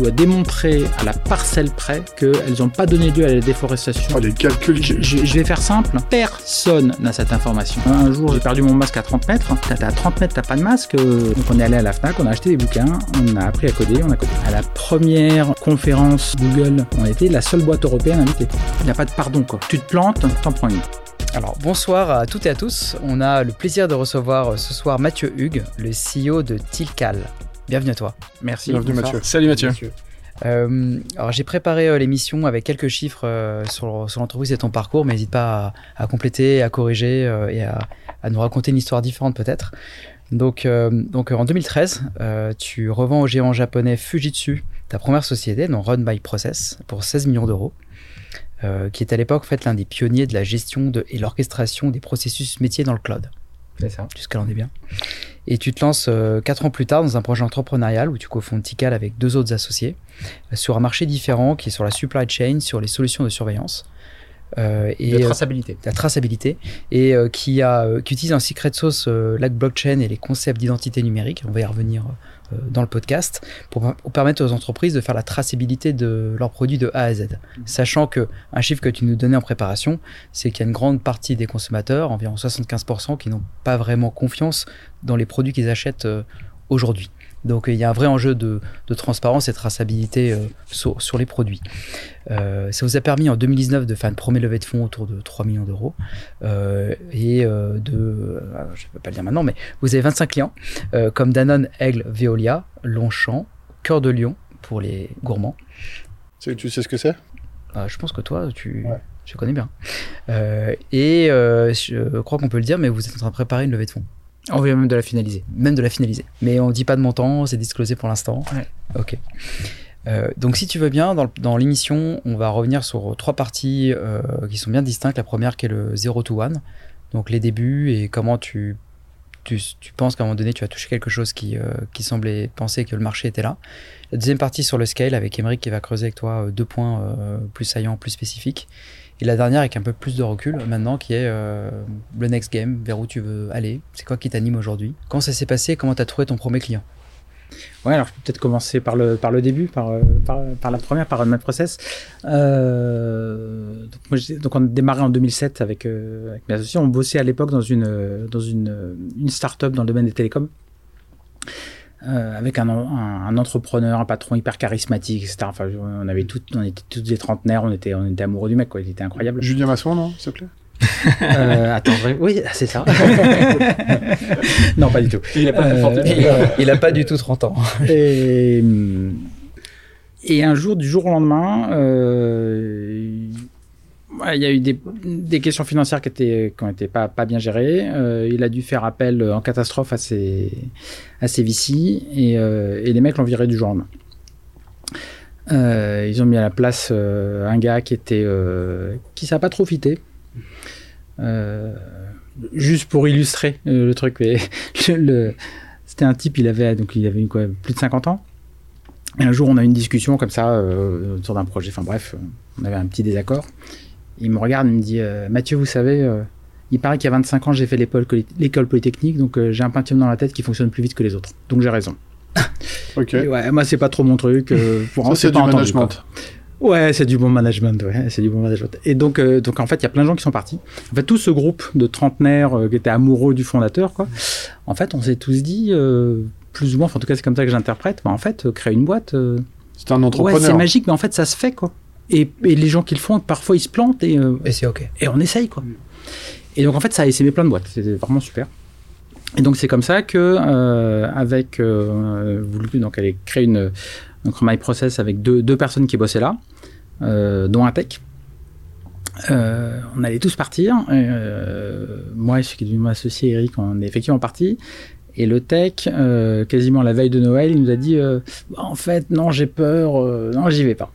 tu dois démontrer à la parcelle près qu'elles n'ont pas donné lieu à la déforestation. Oh, les calculs. Je, je- je vais faire simple. Personne n'a cette information. Un jour, j'ai perdu mon masque à 30 mètres. T'as t'as à 30 mètres, t'as pas de masque. Donc, on est allé à la Fnac, on a acheté des bouquins, on a appris à coder, on a codé. À la première conférence Google, on était la seule boîte européenne invitée. Il n'y a pas de pardon, quoi. Tu te plantes, t'en prends une. Alors bonsoir à toutes et à tous. On a le plaisir de recevoir euh, ce soir Mathieu Hugues, le CEO de Tilcal. Bienvenue à toi. Merci. Bienvenue bonsoir. Mathieu. Salut Mathieu. Euh, alors j'ai préparé euh, l'émission avec quelques chiffres euh, sur, sur l'entreprise et ton parcours, mais n'hésite pas à, à compléter, à corriger euh, et à, à nous raconter une histoire différente peut-être. Donc, donc en 2013, euh, tu revends au géant japonais Fujitsu ta première société, donc Run by Process, pour 16 millions d'euros, euh, qui est à l'époque en fait, l'un des pionniers de la gestion de, et l'orchestration des processus métiers dans le cloud. C'est ça. Jusqu'à là, on est bien. Et tu te lances euh, quatre ans plus tard dans un projet entrepreneurial où tu cofondes Tikal avec deux autres associés euh, sur un marché différent qui est sur la supply chain, sur les solutions de surveillance. Euh, et De euh, traçabilité. la traçabilité et euh, qui, a, euh, qui utilise un secret sauce, euh, la blockchain et les concepts d'identité numérique, on va y revenir euh, dans le podcast, pour, pour permettre aux entreprises de faire la traçabilité de leurs produits de A à Z. Sachant que un chiffre que tu nous donnais en préparation, c'est qu'il y a une grande partie des consommateurs, environ 75%, qui n'ont pas vraiment confiance dans les produits qu'ils achètent euh, aujourd'hui. Donc il y a un vrai enjeu de, de transparence et de traçabilité euh, sur, sur les produits. Euh, ça vous a permis en 2019 de faire une première levée de fonds autour de 3 millions d'euros euh, et euh, de, euh, je ne peux pas le dire maintenant, mais vous avez 25 clients euh, comme Danone, Aigle, Veolia, Longchamp, Cœur de Lion pour les gourmands. Tu sais ce que c'est? Euh, je pense que toi, tu, Ouais. tu connais bien. Euh, et euh, je crois qu'on peut le dire, mais vous êtes en train de préparer une levée de fonds, On vient même de la finaliser. même de la finaliser. Mais on ne dit pas de montant, c'est disclosé pour l'instant. Ouais. Ok. Euh, donc si tu veux bien, dans, l'émission, on va revenir sur trois parties euh, qui sont bien distinctes. La première qui est le 0 to 1, donc les débuts et comment tu, tu, tu penses qu'à un moment donné tu as touché quelque chose qui, euh, qui semblait penser que le marché était là. La deuxième partie sur le scale avec Emeric qui va creuser avec toi deux points plus saillants, plus spécifiques. Et la dernière avec un peu plus de recul maintenant qui est euh, le next game, vers où tu veux aller, c'est quoi qui t'anime aujourd'hui? Comment ça s'est passé, comment tu as trouvé ton premier client? Ouais, alors je peux peut-être commencer par le, par le début, par, euh, par, la première, par Run My Process. Euh, donc, donc on a démarré en 2007 avec, euh, mes associés. On bossait à l'époque dans une, euh, dans une, euh, une start-up dans le domaine des télécoms. Euh, avec un, un, un entrepreneur, un patron hyper charismatique, etc. Enfin, on avait tout, on était tous des trentenaires, on était, on était amoureux du mec, quoi. Il était incroyable. Julien Masson, non S'il te plaît? Euh, attends, oui, c'est ça. non, pas du tout. Il a pas Euh, Il n'a pas du tout 30 ans. Et, et un jour, du jour au lendemain, euh, il y a eu des, questions financières qui étaient qui été pas bien gérées. Euh, il a dû faire appel en catastrophe à ses à ses VC et, euh, et les mecs l'ont viré du jour au lendemain. Euh, ils ont mis à la place euh, un gars qui était euh, qui pas trop fité. Euh, juste pour illustrer euh, le truc, c'était un type, il avait donc il avait plus de 50 ans. Et un jour, on a eu une discussion comme ça euh, autour d'un projet. Enfin bref, euh, on avait un petit désaccord. Il me regarde, il me dit euh, Mathieu, vous savez, euh, il paraît qu'il y a 25 ans, j'ai fait l'école polytechnique, donc euh, j'ai un Pentium dans la tête qui fonctionne plus vite que les autres. Donc j'ai raison. Ok. Et ouais, moi, c'est pas trop mon truc. pour c'est du entendu, management. quoi. Ouais, c'est du bon management. Ouais, c'est du bon management. Et donc, euh, donc en fait, il y a plein de gens qui sont partis. En fait, tout ce groupe de trentenaires euh, qui étaient amoureux du fondateur, quoi. En fait, on s'est tous dit, euh, plus ou moins, enfin, en tout cas, c'est comme ça que j'interprète. bah, en fait, créer une boîte, C'est un ouais, entrepreneur. c'est magique, mais en fait, ça se fait, quoi. Et, et les gens qui le font, parfois, ils se plantent et, euh, Et c'est ok. et on essaye, quoi. Et donc, en fait, ça a essaimé plein de boîtes. C'était vraiment super. Et donc, c'est comme ça que, euh, avec, euh, donc, aller créer une, donc, My Process avec deux, deux personnes qui bossaient là, euh, dont un tech. Euh, on allait tous partir. Euh, moi, je suis devenu mon associé Eric, on est effectivement parti. Et le tech, euh, quasiment la veille de Noël, il nous a dit Bah, En fait, non, j'ai peur, non, j'y vais pas.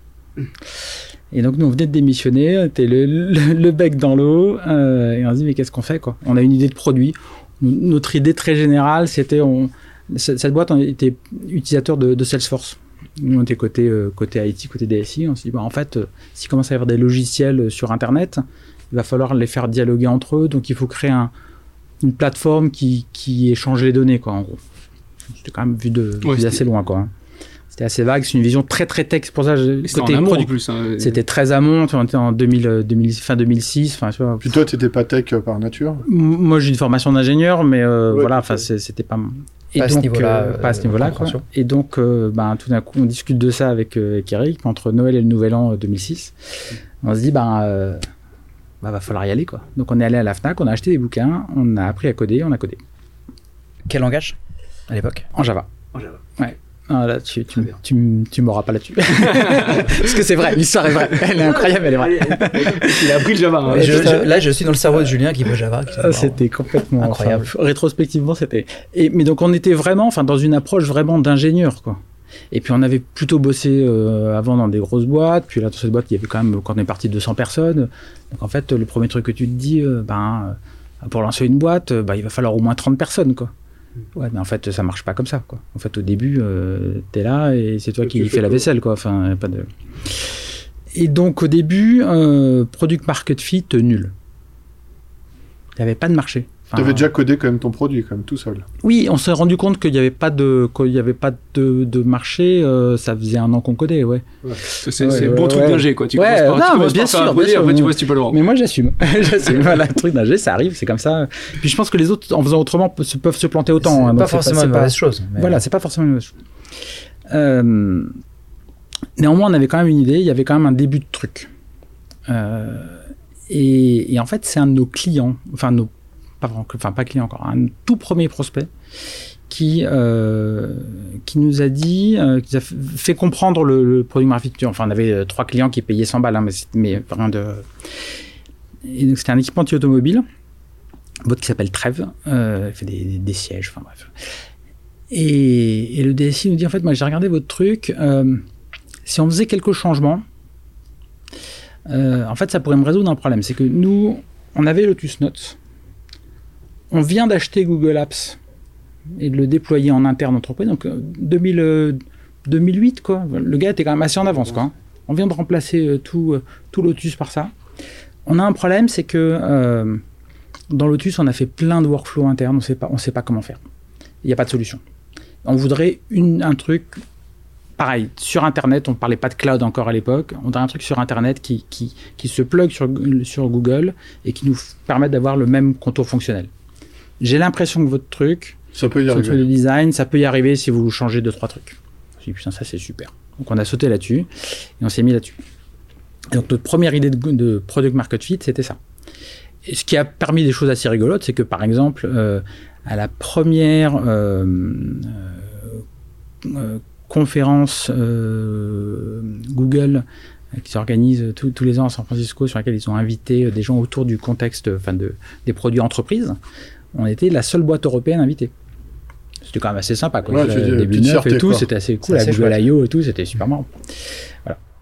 Et donc, nous, on venait de démissionner, on était le, le, le bec dans l'eau, euh, et on se dit Mais qu'est-ce qu'on fait quoi? On a une idée de produit. Notre idée très générale, c'était on, cette cette boîte on était utilisateur de, de Salesforce. Nous, on était côté, euh, côté IT, côté DSI. On s'est dit, bah, en fait, euh, s'il commence à y avoir des logiciels euh, sur Internet, il va falloir les faire dialoguer entre eux. Donc, il faut créer un- une plateforme qui, qui échange les données, quoi, en gros. C'était quand même vu de- Ouais, vu d'assez c'était- loin, quoi. hein. C'était assez vague. C'est une vision très très tech. C'est pour ça, je- C'était en côté amont en produit- plus. hein. C'était très amont. On était en 2000, euh, 2000 fin 2006. Enfin, tu vois. Puis toi, t'étais pas tech euh, par nature? M- Moi, j'ai une formation d'ingénieur, mais euh, Ouais, voilà, enfin, c'était pas. Et Pas à ce niveau-là, euh, pas à ce niveau-là, quoi. compréhension. Et donc, euh, ben, tout d'un coup, on discute de ça avec, euh, avec Eric entre Noël et le Nouvel An euh, 2006. On se dit, ben, euh, bah, va falloir y aller, quoi. Donc, on est allé à la Fnac, on a acheté des bouquins, on a appris à coder, on a codé Quel langage à l'époque? En Java. En Java. Ah, là, tu, tu, tu, tu m'auras pas là-dessus. Parce que c'est vrai, l'histoire est vraie. Elle est incroyable, elle est vraie. Il a appris le Java. hein. Je- je- Là, je suis dans le cerveau de Julien qui veut Java. Ah, C'était complètement Incroyable. enfin, rétrospectivement, c'était. Et mais donc on était vraiment, enfin, dans une approche vraiment d'ingénieur, quoi. Et puis on avait plutôt bossé euh, avant dans des grosses boîtes. Puis là, dans cette boîte, il y avait quand même, quand on est parti, 200 personnes. Donc en fait, le premier truc que tu te dis, euh, ben, euh, pour lancer une boîte, euh, ben, il va falloir au moins 30 personnes, quoi. Ouais, mais en fait, ça marche pas comme ça, quoi. En fait, au début, euh, t'es là et c'est toi Et qui tu fais fais la vaisselle, quoi. Enfin, y a pas de. Et donc au début, euh, product market fit nul. Il n'y avait pas de marché. Enfin, T'avais déjà codé quand même ton produit, quand même tout seul. Oui, on s'est rendu compte qu'il n'y avait pas de, qu'il y avait pas de, de marché. euh, ça faisait un an qu'on codait, ouais. C'est c'est Ouais, le ouais, bon truc ouais. d'ingé, quoi. Tu Ouais, par, non, tu mais bien sûr, un bien coder, sûr, après tu mais- vois si tu peux le vendre. Mais moi, j'assume. j'assume. Voilà, truc d'ingé, ça arrive, c'est comme ça. Puis je pense que les autres, en faisant autrement, se- peuvent se planter autant. C'est hein, donc pas forcément une mauvaise chose. mais- Voilà, c'est pas forcément une mauvaise chose. Euh, néanmoins, on avait quand même une idée, il y avait quand même un début de truc. Euh, et, et en fait, c'est un de nos clients, enfin, nos, pas, enfin, pas client encore, un tout premier prospect qui, euh, qui nous a dit, euh, qui nous a fait comprendre le, le produit market. Enfin, on avait euh, trois clients qui payaient 100 balles, hein, mais, mais rien de. Et donc, c'était un équipementier automobile, boîte qui s'appelle Trève, euh, fait des, sièges, enfin bref. Et, le DSI nous dit en fait, moi j'ai regardé votre truc, si on faisait quelques changements, en fait ça pourrait me résoudre un problème. C'est que nous, on avait Lotus Notes, on vient d'acheter Google Apps et de le déployer en interne entreprise, donc euh, 2000, euh, 2008 quoi. Le gars était quand même assez en avance quoi. hein. On vient de remplacer euh, tout, euh, Lotus par ça. On a un problème, c'est que euh, dans Lotus, on a fait plein de workflows internes, on on sait pas comment faire. Il n'y a pas de solution. On voudrait un truc pareil sur Internet. On ne parlait pas de cloud encore à l'époque. On voudrait un truc sur Internet qui, se plug sur, Google et qui nous permette d'avoir le même contour fonctionnel. J'ai l'impression que votre truc, Ça peut y le arriver. design, ça peut y arriver si vous changez deux trois trucs. Je me suis dit, putain, ça c'est super. Donc on a sauté là-dessus et on s'est mis là-dessus. Et donc notre première idée de, de product market fit, c'était ça. Et ce qui a permis des choses assez rigolotes, c'est que par exemple, euh, à la première euh, euh, conférence Google qui s'organise tous- les ans à San Francisco, sur laquelle ils ont invité des gens autour du contexte, enfin de, des produits entreprises, on était la seule boîte européenne invitée. C'était quand même assez sympa, quoi. Ouais, Le début neuf et tout, c'était assez cool. La assez Google. I.O. et tout, c'était super marrant.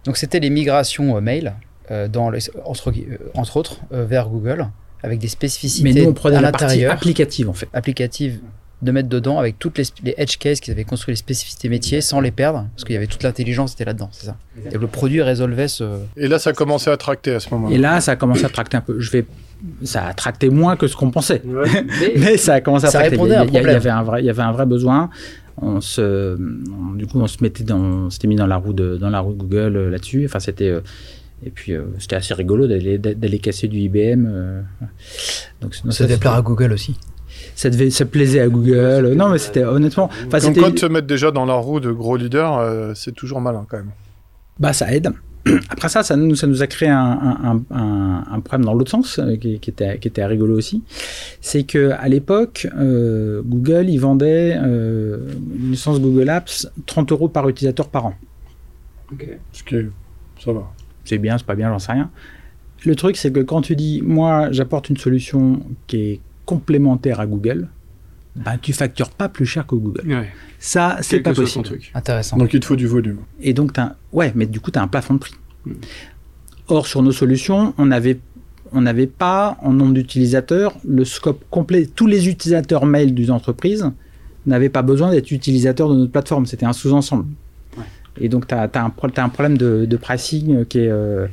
Donc c'était les migrations euh, mail, euh, dans les- entre, euh, entre autres, euh, vers Google, avec des spécificités Mais nous, on prenait à la partie applicative, en fait. applicatives de mettre dedans, avec toutes les, les edge cases qu'ils avaient construit, les spécificités métiers, sans les perdre, parce qu'il y avait toute l'intelligence était là-dedans, c'est ça. Et le produit résolvait ce... Et là, ça a commencé à tracter à ce moment-là. Et là, ça a commencé à tracter un peu. Je vais, ça a tracté moins que ce qu'on pensait. Mais ça a commencé à Ça tracter. répondait à un il, y avait un vrai, il y avait un vrai besoin. On se, on- du coup, on se mettait dans, on s'était mis dans la roue de, dans la roue Google euh, là-dessus. Enfin, c'était, euh, et puis euh, c'était assez rigolo d'aller, d'aller casser du IBM. euh. donc, non, Ça devait plaire à Google aussi. ça devait, ça plaisait à Google. Non, mais c'était honnêtement, enfin, Comme c'était, quand se mettre déjà dans la roue de gros leaders, euh, c'est toujours malin quand même. Bah, ça aide. Après ça, ça nous, ça nous a créé un, un, un, un problème dans l'autre sens, euh, qui, qui était, qui était rigolo aussi. C'est que à l'époque, euh, Google, il vendait euh, une licence Google Apps 30 euros par utilisateur par an. Ce qui est... Ça va. C'est bien, c'est pas bien, j'en sais rien. Le truc, c'est que quand tu dis, moi, j'apporte une solution qui est complémentaire à Google, bah, tu factures pas plus cher que Google. Ouais. Ça, c'est pas possible. truc. Intéressant. Donc il te faut du volume. Et donc, un- ouais, mais du coup, tu as un plafond de prix. Mm. Or, sur nos solutions, on n'avait on n'avait pas, en nombre d'utilisateurs, le scope complet. Tous les utilisateurs mail d'une entreprise n'avaient pas besoin d'être utilisateurs de notre plateforme. C'était un sous-ensemble. Ouais. Et donc, tu as, un, pro- t'as un problème de, de pricing qui est, euh,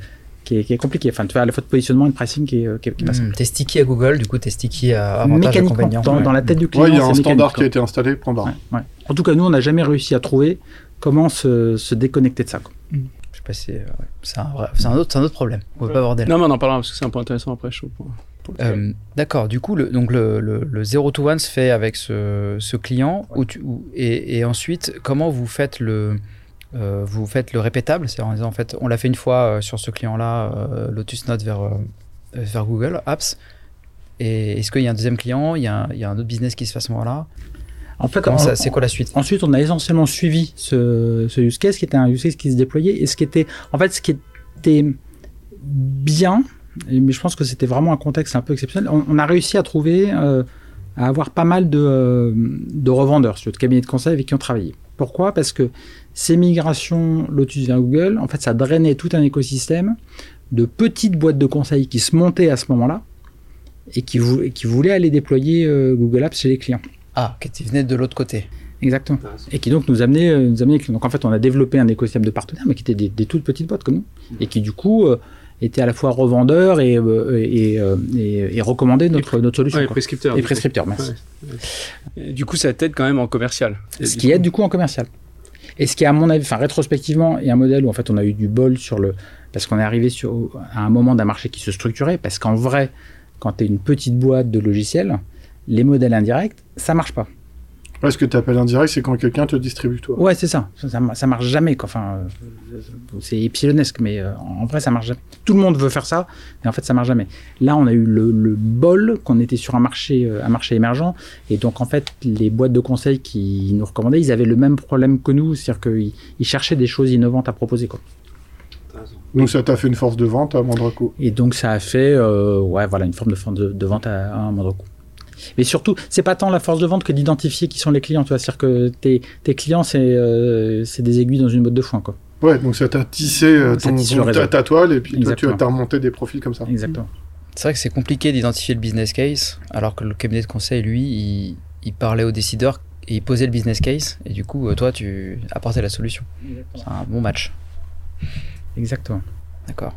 qui est, qui est compliqué. Enfin, tu vois, à la fois de positionnement et de pricing qui est, euh, qui est, qui est pas simple. Hmm, T'es sticky à Google, du coup, t'es sticky à avantage dans, Ouais. dans la tête du client, Ouais, il y a un standard qui a été installé, point barre. quoi. Ouais, ouais. En tout cas, nous, on n'a jamais réussi à trouver comment se, se déconnecter de ça. quoi. Je sais pas si, euh, c'est un, un autre, c'est un autre problème. On va pas aborder là. Non, mais on en parlera parce que c'est un point intéressant après, je trouve. Euh, D'accord, du coup, le, donc le, le, le 0 to 1 se fait avec ce, ce client où tu, où- et, et ensuite, comment vous faites le, euh, vous faites le répétable C'est en disant, en fait, on l'a fait une fois euh, sur ce client-là, euh, Lotus Note vers, vers Google Apps. Et est-ce qu'il y a un deuxième client? Il y a un, il y a un autre business qui se fait à ce moment-là? En fait, C'est quoi la suite? Ensuite, on a essentiellement suivi ce, ce use case qui était un use case qui se déployait et ce qui était, en fait, ce qui était bien, mais je pense que c'était vraiment un contexte un peu exceptionnel. On, on a réussi à trouver, euh, à avoir pas mal de, de revendeurs, sur de cabinets de conseil avec qui on travaillait. Pourquoi? Parce que ces migrations Lotus vers Google, en fait, ça drainait tout un écosystème de petites boîtes de conseil qui se montaient à ce moment-là et qui, vou- et qui voulaient aller déployer euh, Google Apps chez les clients. Ah, qui venait de l'autre côté. Exactement. Et qui donc nous amenait, euh, nous amenait les clients. Donc en fait, on a développé un écosystème de partenaires, mais qui étaient des, des toutes petites boîtes comme nous, et qui du coup euh, étaient à la fois revendeurs et, euh, et, euh, et, et recommandaient notre, notre solution. Ouais, quoi. prescripteur. Et prescripteurs, merci. Ouais. Et Du coup, ça t'aide quand même en commercial. Ce qui aide du coup en commercial. Et ce qui à mon avis, enfin rétrospectivement, est un modèle où en fait on a eu du bol sur le, parce qu'on est arrivé sur à un moment d'un marché qui se structurait, parce qu'en vrai, quand tu es une petite boîte de logiciels, les modèles indirects, ça marche pas. Ouais, ce que tu appelles indirect, c'est quand quelqu'un te distribue, toi. Ouais, c'est ça. Ça, ça, marche jamais. Quoi. Enfin, euh, c'est epsilonesque, mais euh, en vrai, ça marche jamais. Tout le monde veut faire ça, mais en fait, ça marche jamais. Là, on a eu le, le bol qu'on était sur un marché, euh, un marché émergent, et donc en fait, les boîtes de conseil qui nous recommandaient, ils avaient le même problème que nous, c'est-à-dire qu'ils ils cherchaient des choses innovantes à proposer. Quoi. Donc ça t'a fait une force de vente à moindre coût. Et donc, ça a fait, ouais, voilà, une forme de, forme de, de vente à, à moindre coût. Mais surtout, c'est pas tant la force de vente que d'identifier qui sont les clients. Tu vois, c'est-à-dire que tes, tes clients, c'est euh, c'est des aiguilles dans une botte de foin, quoi. Ouais, donc ça t'a tissé euh, Ça ton, le ta, ta toile, et puis toi, tu Exactement. as remonté des profils comme ça. Exactement. C'est vrai que c'est compliqué d'identifier le business case, alors que le cabinet de conseil, lui, il, il parlait aux décideurs et il posait le business case, et du coup, euh, toi, tu apportais la solution. C'est un bon match. Exactement. D'accord.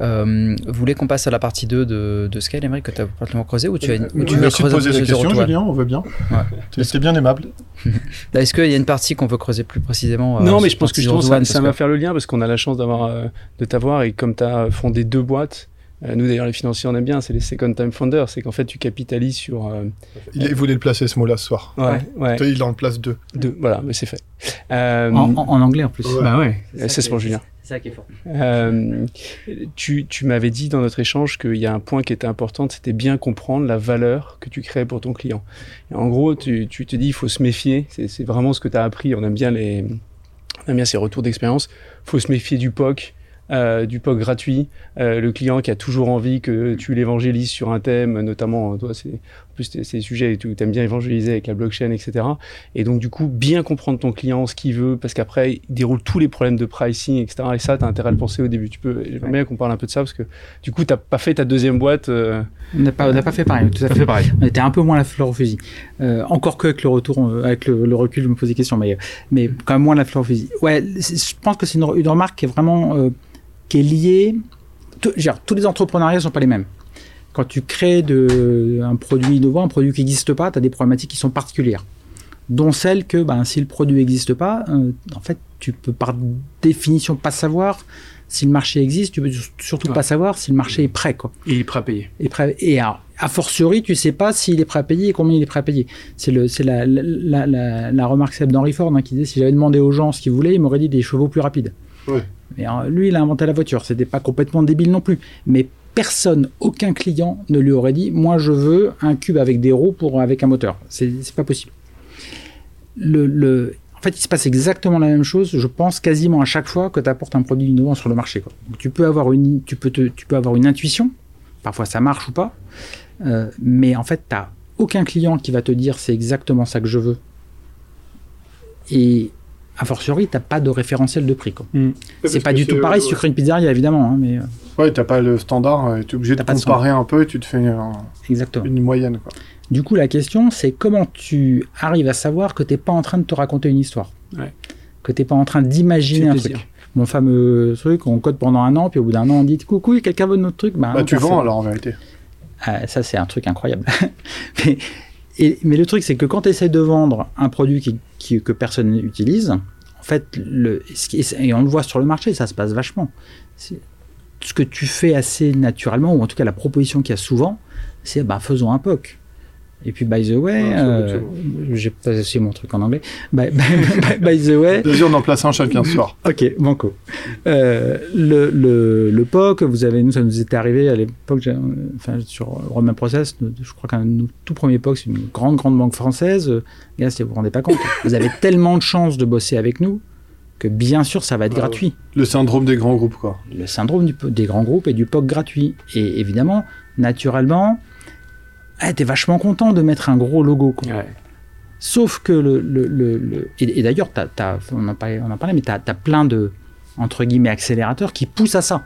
Euh, vous voulez qu'on passe à la partie 2 de, de Scale, Émeric, que tu as complètement creusé ou tu, as une- ou tu veux Merci de creuser poser to one Julien, on veut bien. Ouais. C'est- C'est bien aimable. Est-ce qu'il y a une partie qu'on veut creuser plus précisément euh, Non, mais je pense que justement, ça, ça va faire le lien parce qu'on a la chance d'avoir euh, de t'avoir et comme tu as fondé deux boîtes, euh, nous d'ailleurs les financiers on aime bien, c'est les second time founders, c'est qu'en fait tu capitalises sur euh, Il, il voulait le placer ce mot-là ce soir. ouais, ouais, Toi, Il en place deux. deux, voilà, mais c'est fait. Euh, En, en- en anglais en plus. Ouais. Bah ouais, C'est est- Julien. C'est ça qui est fort. Euh, tu tu m'avais dit dans notre échange qu'il y a un point qui était important, c'était bien comprendre la valeur que tu crées pour ton client. Et en gros, tu, tu te dis il faut se méfier, c'est c'est vraiment ce que tu as appris, on aime bien les on aime bien ces retours d'expérience, faut se méfier du POC. Euh, du POC gratuit, euh, le client qui a toujours envie que tu l'évangélises sur un thème, notamment, toi, c'est, en plus, c'est des sujets où tu aimes bien évangéliser avec la blockchain, etc. Et donc, du coup, bien comprendre ton client, ce qu'il veut, parce qu'après, il déroule tous les problèmes de pricing, etc. Et ça, tu as intérêt à le penser au début. Tu peux, j'aimerais bien qu'on parle un peu de ça, parce que du coup, tu pas fait ta deuxième boîte. euh, On n'a pas, on n'a pas fait pareil. Tout à fait pareil. On était un peu moins la fleur au fusil. Euh, encore que avec le retour, euh, avec le, le recul, je me pose des questions, mais, mais quand même moins la fleur au fusil. Ouais, je pense que c'est une, une remarque qui est vraiment euh, qui est tout- dire, tous les entrepreneuriats sont pas les mêmes. Quand tu crées de, un produit innovant, un produit qui n'existe pas, tu as des problématiques qui sont particulières. Dont celle que ben, si le produit n'existe pas, euh, en fait, tu peux par définition pas savoir si le marché existe, tu peux surtout Ouais. pas savoir si le marché est prêt. Quoi et il est prêt à payer. prêt et a, a fortiori tu sais pas s'il est prêt à payer et combien il est prêt à payer c'est le c'est la, la, la, la, la remarque célèbre d'Henry Ford hein, qui disait si j'avais demandé aux gens ce qu'ils voulaient ils m'auraient dit des chevaux plus rapides Ouais. Euh, lui il a inventé la voiture c'était pas complètement débile non plus mais personne aucun client ne lui aurait dit moi je veux un cube avec des roues pour avec un moteur c'est pas possible le, en fait, il se passe exactement la même chose, je pense, quasiment à chaque fois que tu apportes un produit innovant sur le marché. Quoi. Tu, peux avoir une, tu, peux tu peux avoir une intuition, parfois ça marche ou pas, euh, mais en fait, tu n'as aucun client qui va te dire c'est exactement ça que je veux. Et a fortiori, tu n'as pas de référentiel de prix. quoi. C'est pas du tout pareil si tu crées une pizzeria, évidemment, hein, mais euh, Ouais, t'as pas le standard, tu es obligé de T'as comparer un peu et tu te fais un- exactement. une moyenne. Quoi. Du coup, la question, c'est comment tu arrives à savoir que tu n'es pas en train de te raconter une histoire, Ouais. que tu n'es pas en train d'imaginer un plaisir. truc. mon fameux truc, on code pendant un an, puis au bout d'un an, on dit coucou, quelqu'un veut notre truc? Bah, non, tu personne. vends alors en vérité. Ah, ça, c'est un truc incroyable. mais, mais le truc, c'est que quand tu essaies de vendre un produit que personne n'utilise, en fait, et on le voit sur le marché, ça se passe vachement. Ce que tu fais assez naturellement, ou en tout cas la proposition qu'il y a souvent, c'est bah, faisons un POC. Et puis, by the way, Ouais, euh, j'ai pas essayé mon truc en anglais. By, by- by the way, Vas-y, on en place un chacun ce soir. Ok, banco. Euh, le, le, le POC, vous avez, nous, ça nous était arrivé à l'époque, enfin, sur Romain Process, je crois qu'un de nos tout premier POC, c'est une grande, grande banque française. Gars, si vous vous rendez pas compte, vous avez tellement de chance de bosser avec nous que bien sûr, ça va être Ah gratuit. Le syndrome des grands groupes, quoi. Le syndrome du, des grands groupes et du POC gratuit. Et évidemment, naturellement, ah, t'es vachement content de mettre un gros logo. Quoi. Ouais. Sauf que le. le, le- le- et, et d'ailleurs, t'as- t'as- on en parlait, on en parlait mais tu as, plein de, entre guillemets, accélérateurs qui poussent à ça.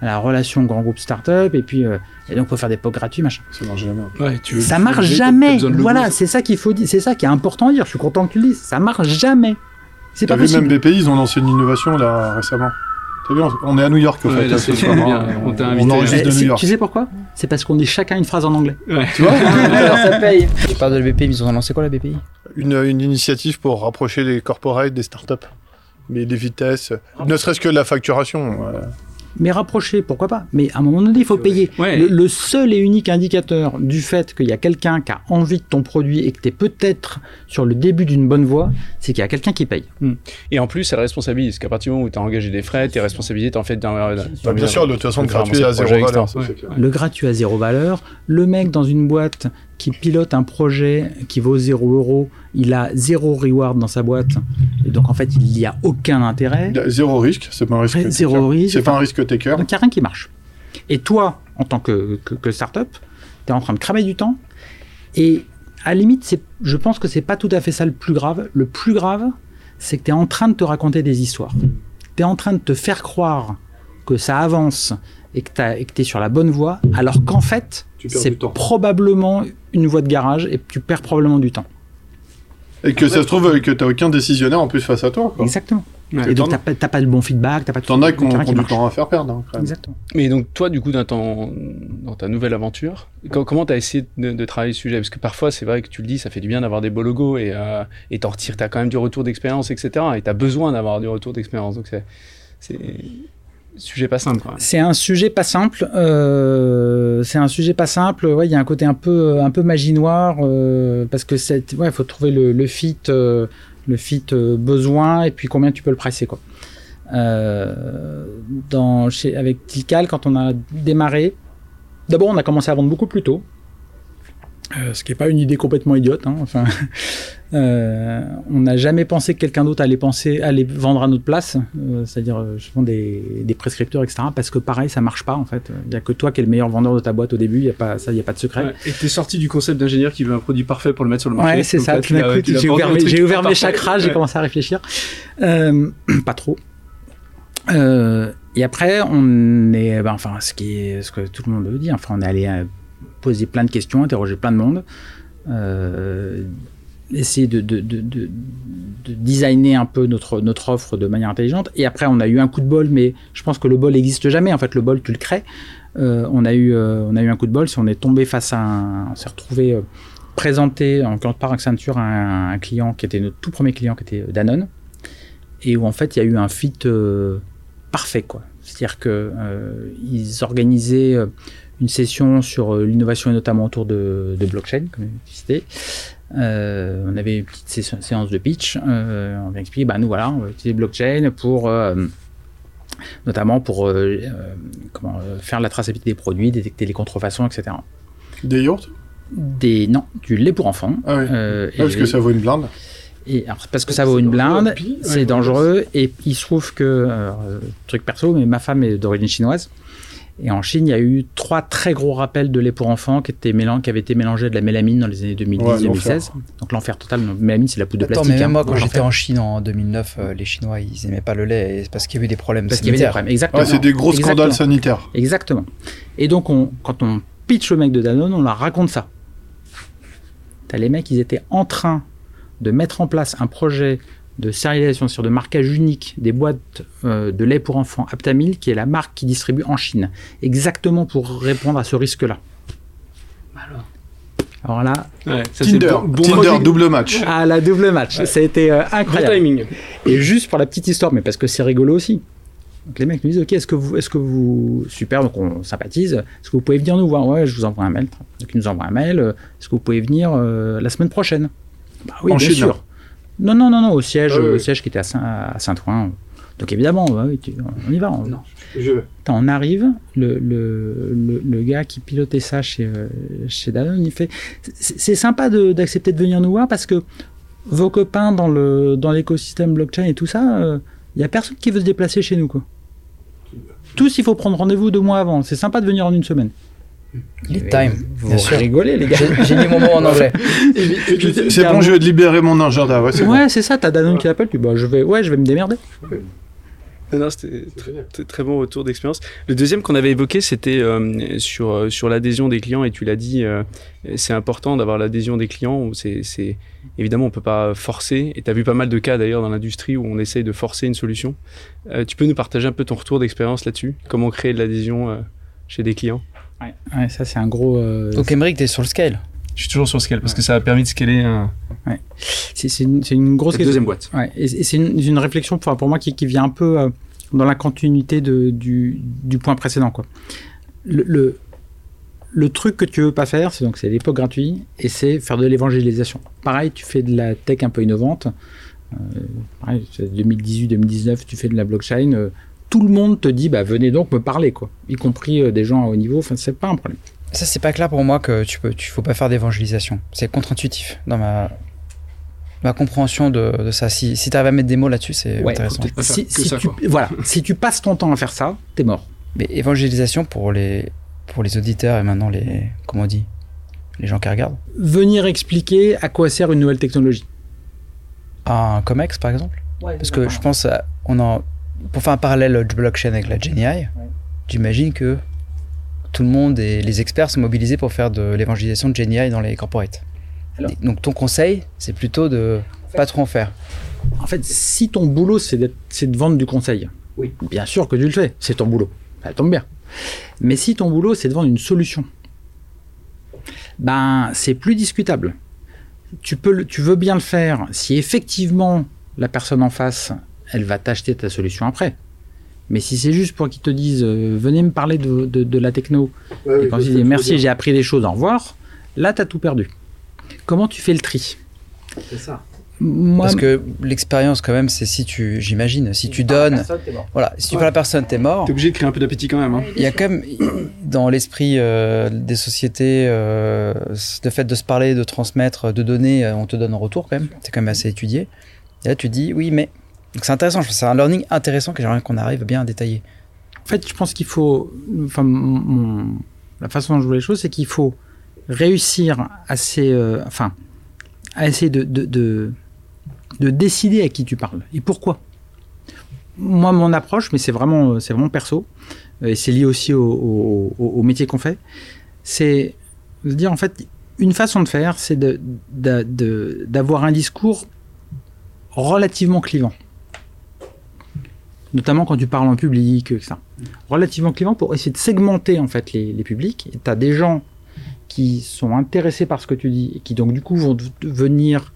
À la relation grand groupe startup, et puis. euh, et donc, faut faire des pots gratuits, machin. Ça marche jamais. Ouais, tu veux ça marche t'as jamais. Voilà, c'est ça qu'il faut dire. C'est ça qui est important à dire. Je suis content que tu le dises. Ça marche jamais. C'est T'as pas vu, possible. même BPI, ils ont lancé une innovation là récemment. T'as vu, on- est à New York, au Ouais, fait. là, ce c'est soir, bien. hein. On t'a On invité. enregistre Eh, de New York. tu sais pourquoi? C'est parce qu'on dit chacun une phrase en anglais. Ouais. Tu vois? Alors ça paye. Tu parles de la BPI, mais ils ont lancé quoi la BPI une, une initiative pour rapprocher les corporates des startups. Mais les vitesses, ne serait-ce que la facturation. euh, Mais rapprocher, pourquoi pas Mais à un moment donné, il faut payer. Ouais. Le, le seul et unique indicateur du fait qu'il y a quelqu'un qui a envie de ton produit et que tu es peut-être sur le début d'une bonne voie, c'est qu'il y a quelqu'un qui paye. Et en plus, elle responsabilise. Parce qu'à partir du moment où tu as engagé des frais, tes responsabilités, en fait d'un. bah, bien sûr, de toute façon, faire gratuit à le zéro valeur. Le gratuit à zéro valeur, le mec dans une boîte qui pilote un projet qui vaut 0 euros, il a zéro reward dans sa boîte. Et donc en fait, il n'y a aucun intérêt. Zéro risque, c'est pas un risque. Zéro risque. C'est pas un risque taker. Donc il n'y a rien qui marche. Et toi, en tant que, que, que start-up, tu es en train de cramer du temps. Et à la limite, je pense que c'est pas tout à fait ça le plus grave. Le plus grave, c'est que tu es en train de te raconter des histoires. Tu es en train de te faire croire que ça avance et que tu es sur la bonne voie, alors qu'en fait, c'est du temps. probablement une voie de garage et tu perds probablement du temps. Et que ça se trouve que t'as aucun décisionnaire en plus face à toi. quoi. Exactement. Ouais. Et donc, tu pas, t'as pas le bon feedback, tu pas T'en as qui ont du temps à faire perdre. hein. Exactement. Mais donc, toi, du coup, dans, ton- dans ta nouvelle aventure, co- comment tu as essayé de, de travailler le sujet? Parce que parfois, c'est vrai que tu le dis, ça fait du bien d'avoir des beaux logos et euh, et t'en retires, t'as quand même du retour d'expérience, etc. Et t'as besoin d'avoir du retour d'expérience. Donc, c'est. Sujet pas simple. C'est un sujet pas simple. euh, c'est un sujet pas simple. Ouais, il y a un côté un peu, un peu magie noire euh, parce que c'est, ouais, faut trouver le, le fit, euh, le fit besoin et puis combien tu peux le presser quoi. Chez, avec Tilcal, quand on a démarré, d'abord on a commencé à vendre beaucoup plus tôt. Euh, ce qui n'est pas une idée complètement idiote. hein, Enfin, euh, on n'a jamais pensé que quelqu'un d'autre allait penser, allait vendre à notre place, euh, c'est-à-dire je vends des, des prescripteurs, etc. Parce que pareil, ça marche pas en fait. Il n'y a que toi qui es le meilleur vendeur de ta boîte au début. Il y a pas ça, il y a pas de secret. Ouais. Et t'es sorti du concept d'ingénieur qui veut un produit parfait pour le mettre sur le marché. Ouais, c'est ça. Tout tu d'un coup, tu j'ai ouvert, mes, ouvert chakras, j'ai commencé à réfléchir. Pas trop. Et après, on est, ben, enfin, ce qui est, ce que tout le monde veut dire. Enfin, on est allé poser plein de questions, interroger plein de monde, euh, essayer de, de, de, de, de designer un peu notre, offre de manière intelligente. Et après, on a eu un coup de bol, mais je pense que le bol n'existe jamais. En fait, le bol, tu le crées. Euh, on a eu, euh, on a eu un coup de bol. Si on est tombé face à un, on s'est retrouvé présenté en par Accenture à un, un client qui était notre tout premier client, qui était Danone, et où en fait il y a eu un fit parfait quoi. C'est-à-dire que euh, organisaient une session sur euh, l'innovation et notamment autour de, de blockchain, comme tu citais. Euh, on avait une petite sé- séance de pitch. euh, on a expliqué, bah nous voilà, on va utiliser blockchain pour euh, notamment pour euh, euh, comment euh, faire la traçabilité des produits, détecter les contrefaçons, etc. Des yachts Des non, du lait pour enfants. Ah oui. Euh, Ah, parce et- que ça vaut une blinde. et alors, parce que ça vaut une blinde, ouais, c'est ouais, dangereux. Et il se trouve que, truc perso, mais ma femme est d'origine chinoise. Et en Chine, il y a eu trois très gros rappels de lait pour enfants qui, étaient qui avaient été mélangés à de la mélamine dans les années 2010-2016. Donc l'enfer total. Donc, mélamine, c'est la poudre de Attends, plastique. mais même hein. moi, quand j'étais en Chine en 2009, euh, les Chinois, ils aimaient pas le lait parce qu'il y avait des problèmes Parce qu'il y avait des sanitaires. problèmes. Exactement. Ouais, c'est des gros scandales sanitaires. Exactement. Et donc, on, quand on pitch le mec de Danone, on leur raconte ça. T'as les mecs, ils étaient en train de mettre en place un projet de sérialisation, sur de marquage unique des boîtes euh, de lait pour enfants Aptamil, qui est la marque qui distribue en Chine, exactement pour répondre à ce risque-là. Alors là, Ouais, ça, c'est Tinder, bon- bon Tinder marketing. double match. à la double match, ça a été euh, Bon incroyable. timing. Et juste pour la petite histoire, mais parce que c'est rigolo aussi. Donc les mecs nous disent, ok, est-ce que vous, est-ce que vous, super, donc on sympathise. Est-ce que vous pouvez venir nous voir? Ouais, je vous envoie un mail. Donc ils nous envoient un mail. euh, Est-ce que vous pouvez venir euh, la semaine prochaine? Bah oui, En bien Chine, sûr. Non, non, non, non, au siège, Ah au siège qui était à, Saint, à Saint-Ouen. Donc évidemment, bah on y va. On, Je. Attends, on arrive, le, le, le, le gars qui pilotait ça chez, euh, chez Danone, il fait C'est sympa de- d'accepter de, venir nous voir parce que vos copains dans le dans l'écosystème blockchain et tout ça, il n'y a personne qui veut se déplacer chez nous. Quoi. Tous, il faut prendre rendez-vous deux mois avant. C'est sympa de venir en une semaine. Lead time, Vous bien sûr. rigolez, les gars. J'ai mis mon mot en anglais. C'est bon, je vais te libérer mon agenda. Ouais, c'est bon. Ouais, c'est ça, t'as Danone qui l'appelle, tu bah, je vais, ouais, je vais me démerder. Non, non, c'était très, bon retour d'expérience. Le deuxième qu'on avait évoqué, c'était euh, sur, euh, sur l'adhésion des clients, et tu l'as dit, euh, c'est important d'avoir l'adhésion des clients. C'est, c'est- évidemment, on peut pas forcer, et tu as vu pas mal de cas d'ailleurs dans l'industrie où on essaye de forcer une solution. Euh, tu peux nous partager un peu ton retour d'expérience là-dessus? Comment créer de l'adhésion euh, chez des clients? Ouais, ouais, ça, c'est un gros. euh, Donc, Emmerich, t'es sur le scale. Je suis toujours sur Scale parce que ça a permis de scaler un, c'est c'est une, grosse la deuxième boîte. Ouais, et et c'est une, une réflexion pour, pour moi qui, qui vient un peu euh, dans la continuité de, du, du point précédent. Quoi. Le, le, le truc que tu veux pas faire, c'est donc c'est l'époque gratuit et c'est faire de l'évangélisation. Pareil, tu fais de la tech un peu innovante. Euh, pareil, c'est 2018-2019, tu fais de la blockchain. euh, tout le monde te dit, bah, venez donc me parler, quoi. Y compris euh, des gens à haut niveau. Enfin, c'est pas un problème. Ça, c'est pas clair pour moi que tu peux, tu faut pas faire d'évangélisation. C'est contre-intuitif dans ma, ma compréhension de, de ça. Si, si tu arrives à mettre des mots là-dessus, c'est Ouais, intéressant. Si, que si ça, tu, voilà, si tu passes ton temps à faire ça, t'es mort. Mais évangélisation pour les, pour les auditeurs et maintenant les, comment on dit, les gens qui regardent. Venir expliquer à quoi sert une nouvelle technologie. Un COMEX, par exemple Parce que je pense, à- on en, pour faire un parallèle du blockchain avec la GenAI, j'imagine que tout le monde et les experts sont mobilisés pour faire de l'évangélisation de GenAI dans les corporates. Alors. Donc ton conseil, c'est plutôt de pas trop en faire. En fait, si ton boulot, c'est de vendre du conseil, Oui. bien sûr que tu le fais, c'est ton boulot. Ça tombe bien. Mais si ton boulot, c'est de vendre une solution, ben, c'est plus discutable. Tu, peux, le- tu veux bien le faire si effectivement la personne en face, elle va t'acheter ta solution après. Mais si c'est juste pour qu'ils te disent euh, venez me parler de, de- de la techno, et quand ils disent merci, j'ai appris des choses, au revoir, là, tu as tout perdu. Comment tu fais le tri? C'est ça. Moi, Parce que l'expérience, quand même, c'est si tu, j'imagine, si tu donnes, voilà, si tu parles à la personne, t'es mort. T'es obligé de créer un peu d'appétit quand même. Hein. Il y a quand même, dans l'esprit euh, des sociétés, euh, le fait de se parler, de transmettre, de donner, euh, on te donne en retour quand même. C'est quand même assez étudié. Et là, tu dis oui, mais. Donc c'est intéressant, c'est un learning intéressant que j'aimerais qu'on arrive bien à détailler. En fait, je pense qu'il faut. Enfin, la façon dont je vois les choses, c'est qu'il faut réussir à, euh, enfin, essayer de, de, de, de décider à qui tu parles et pourquoi. Moi, mon approche, mais c'est vraiment, c'est vraiment perso, euh, et c'est lié aussi au, au- métier qu'on fait, c'est de dire, en fait, une façon de faire, c'est d'avoir un discours relativement clivant notamment quand tu parles en public, etc. Relativement clivant pour essayer de segmenter en fait les, les publics. Tu as des gens qui sont intéressés par ce que tu dis et qui donc du coup vont venir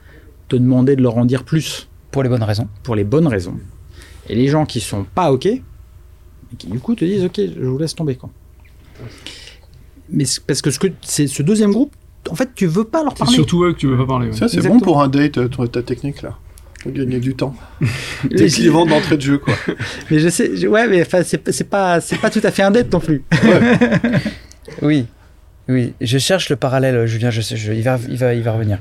te demander de leur en dire plus Pour les bonnes raisons. pour les bonnes raisons. Et les gens qui sont pas OK, qui du coup te disent OK, je vous laisse tomber quoi. Mais c'est parce que ce que c'est ce deuxième groupe, en fait, tu veux pas leur C'est parler. surtout eux que tu veux pas parler. ouais. Ça, c'est bon pour un date, euh, ta technique là. Gagner du temps. T'es clivant d'entrée de jeu, quoi. Mais je sais, je- ouais, mais enfin, c'est pas, c'est pas tout à fait un dette non plus. Oui, oui. Je cherche le parallèle, Julien. Je sais, je- il va, il va, il va revenir.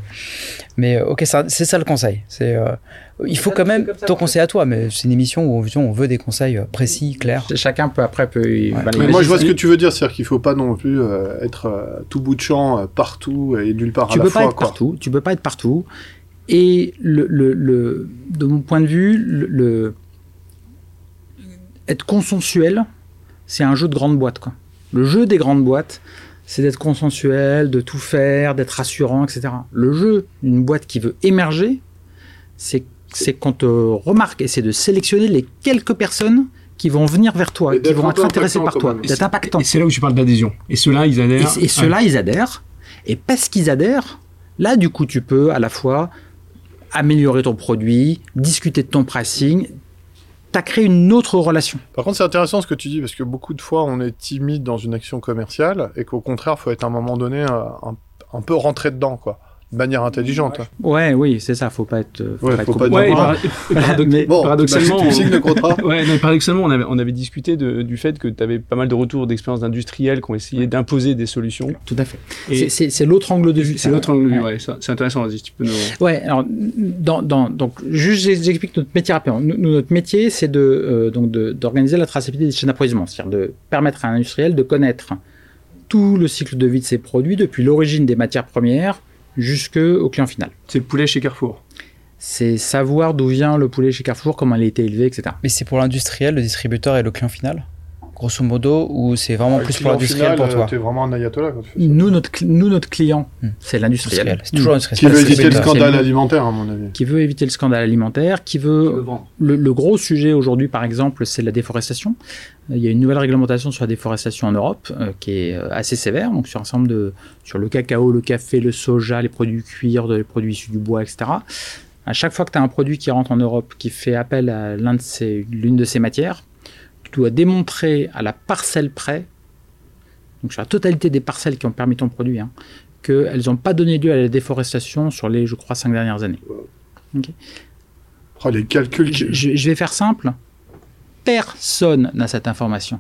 Mais ok, c'est ça le conseil. C'est, euh, il faut quand même ton conseil à toi, mais c'est une émission où on, on veut des conseils euh, précis, clairs. Chacun peut après peut. Mais moi, je vois ce que tu veux dire, c'est-à-dire qu'il faut pas non plus euh, être euh, tout bout de champ euh, partout et nulle part tu à peux la pas fois. être quoi. partout. Tu peux pas être partout. Et le, le, le- de mon point de vue, le, le- être consensuel, c'est un jeu de grande boîte. Quoi. Le jeu des grandes boîtes, c'est d'être consensuel, de tout faire, d'être rassurant, etc. Le jeu d'une boîte qui veut émerger, c'est c'est qu'on te remarque et c'est de sélectionner les quelques personnes qui vont venir vers toi, Et qui vont être intéressés impactant par toi, même. d'être impactant. Et c'est là où tu parles d'adhésion. Et ceux-là, ils adhèrent. Et, et ceux-là, ils adhèrent. Et parce qu'ils adhèrent, là, du coup, tu peux à la fois améliorer ton produit, discuter de ton pricing. As créé une autre relation. Par contre, c'est intéressant ce que tu dis, parce que beaucoup de fois, on est timide dans une action commerciale, et qu'au contraire, faut être à un moment donné euh, un, un peu rentré dedans, quoi. De manière intelligente. hein. Ouais, oui, c'est ça. Faut pas être. Faut Ouais, pas être faut pas complètement- Ouais, et Bon, par- et paradox- Mais- Bon, paradoxalement, signes contrat. Ouais, non, paradoxalement, on avait, on avait discuté de- du fait que tu avais pas mal de retours d'expériences d'industriels qui ont essayé d'imposer des solutions. Tout à fait. Et C'est- l'autre angle de vue. c'est l'autre angle de vue, Ouais. c'est intéressant, vas-y, tu peux nous... Ouais, alors, dans, dans, donc, juste j'explique notre métier rapidement. Nous, notre métier, c'est de, euh, donc de- d'organiser la traçabilité des chaînes d'approvisionnement, c'est-à-dire de permettre à un industriel de connaître tout le cycle de vie de ses produits, depuis l'origine des matières premières jusqu'au client final. C'est le poulet chez Carrefour. C'est savoir d'où vient le poulet chez Carrefour, comment il a été élevé, etc. Mais c'est pour l'industriel, le distributeur et le client final? Grosso modo, ou c'est vraiment Le plus pour l'industriel pour toi T'es vraiment un ayatollah quand tu fais ça. Nous, notre, nous, notre client, Hmm. c'est l'industriel. Industriel. C'est toujours industriel. Qui c'est pas veut éviter le scandale alimentaire, à mon avis. Qui veut éviter le scandale alimentaire, qui veut Le, le gros sujet aujourd'hui, par exemple, c'est la déforestation. Euh, Il y a une nouvelle réglementation sur la déforestation en Europe euh, qui est euh, assez sévère, donc sur ensemble de sur le cacao, le café, le soja, les produits cuir, de- les produits issus du bois, etc. À chaque fois que tu as un produit qui rentre en Europe qui fait appel à l'un de ces- l'une de ces matières, tu dois démontrer à la parcelle près, donc sur la totalité des parcelles qui ont permis ton produit, hein, qu'elles n'ont pas donné lieu à la déforestation sur les, je crois, cinq dernières années. Oh, les calculs. Je, qui- je- je vais faire simple. Personne n'a cette information.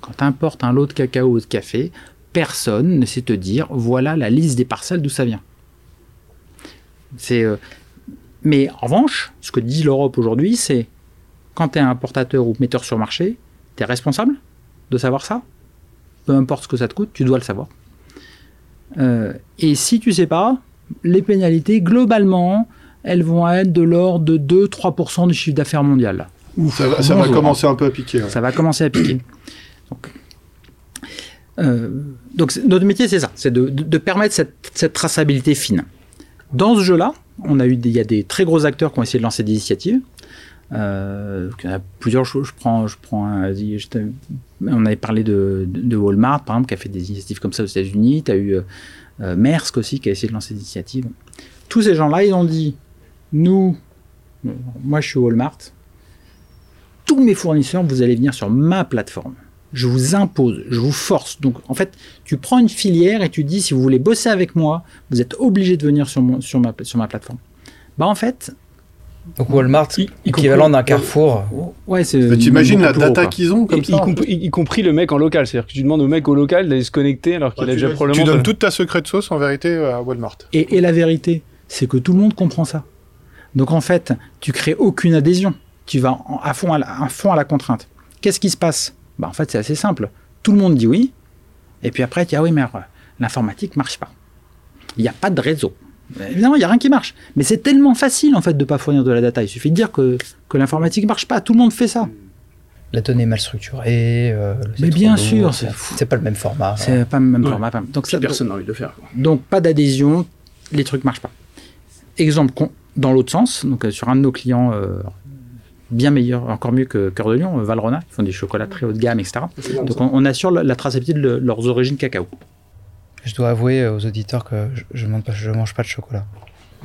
Quand tu importes un lot de cacao ou de café, personne ne sait te dire voilà la liste des parcelles d'où ça vient. C'est, euh, Mais en revanche, ce que dit l'Europe aujourd'hui, c'est quand tu es un importateur ou metteur sur marché, tu es responsable de savoir ça? Peu importe ce que ça te coûte, tu dois le savoir. Euh, et si tu sais pas, les pénalités, globalement, elles vont être de l'ordre de 2-3% du chiffre d'affaires mondial. Ça, va, ça va Bonjour. commencer un peu à piquer. ouais. Ça va commencer à piquer. Donc, euh, donc notre métier, c'est ça, c'est de, de- de permettre cette, cette traçabilité fine. Dans ce jeu-là, on a eu des- il y a des très gros acteurs qui ont essayé de lancer des initiatives. Euh, il y a plusieurs. Je, je prends, je prends. un- on avait parlé de, Walmart, par exemple, qui a fait des initiatives comme ça aux États-Unis. Tu as eu euh, euh, Maersk aussi qui a essayé de lancer des initiatives. Tous ces gens-là, ils ont dit nous, moi, je suis Walmart tous mes fournisseurs, vous allez venir sur ma plateforme. Je vous impose, je vous force. Donc, en fait, tu prends une filière et tu dis, si vous voulez bosser avec moi, vous êtes obligé de venir sur, ma, sur ma plateforme. Bah, en fait, Donc Walmart, Y- équivalent d'un Carrefour. ouais, c'est. Mais T'imagines la gros, data qu'ils ont comme y, ça y compris, y- y compris le mec en local, c'est-à-dire que tu demandes au mec au local d'aller se connecter alors qu'il a déjà probablement... tu donnes toute ta secrète sauce en vérité à Walmart. Et, et la vérité, c'est que tout le monde comprend ça. Donc, en fait, tu crées aucune adhésion. Tu vas en- à fond à la, à fond à la contrainte. Qu'est-ce qui se passe? Bah, En fait, c'est assez simple. Tout le monde dit oui. Et puis après, tu dis, ah oui, mais l'informatique marche pas. Il n'y a pas de réseau. Évidemment, il n'y a rien qui marche. Mais c'est tellement facile, en fait, de ne pas fournir de la data. Il suffit de dire que, que l'informatique marche pas. Tout le monde fait ça. La donnée est mal structurée. euh, Mais bien lourd, sûr, c'est pas le même format. C'est pas le même Ouais. format. Donc, ça, Personne n'a envie de le faire. quoi. donc, pas d'adhésion, les trucs marchent pas. Exemple dans l'autre sens, donc euh, sur un de nos clients euh, bien meilleur, encore mieux que Cœur de Lion, Valrhona, ils font des chocolats très haut de gamme, etc. Donc on, on assure la, la traçabilité de le- leurs origines cacao. Je dois avouer aux auditeurs que je, je mange pas, je mange pas de chocolat.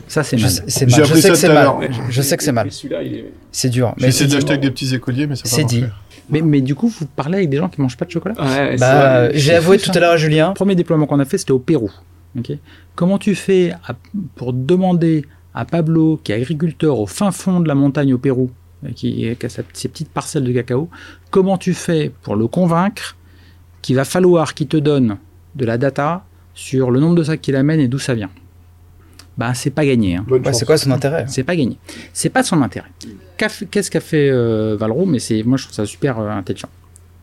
Ça c'est mal. C'est. Je sais que c'est mal. Je- sais que c'est mal. Dur. C'est d'acheter avec des petits écoliers, mais ça C'est va dit. Mais, mais du coup, vous parlez avec des gens qui mangent pas de chocolat Ouais, Bah, vrai. j'ai avoué tout à l'heure à Julien. Le premier déploiement qu'on a fait, c'était au Pérou. ok Comment tu fais à- pour demander à Pablo, qui est agriculteur au fin fond de la montagne au Pérou, qui, qui a sa- ses petites parcelles de cacao, comment tu fais pour le convaincre qu'il va falloir qu'il te donne de la data sur le nombre de sacs qu'il amène et d'où ça vient Bah, c'est pas gagné. hein. Ouais, c'est quoi son intérêt C'est pas gagné. C'est pas de son intérêt. Qu'est-ce qu'a fait euh, Valro Mais c'est, moi, je trouve ça super euh, intelligent.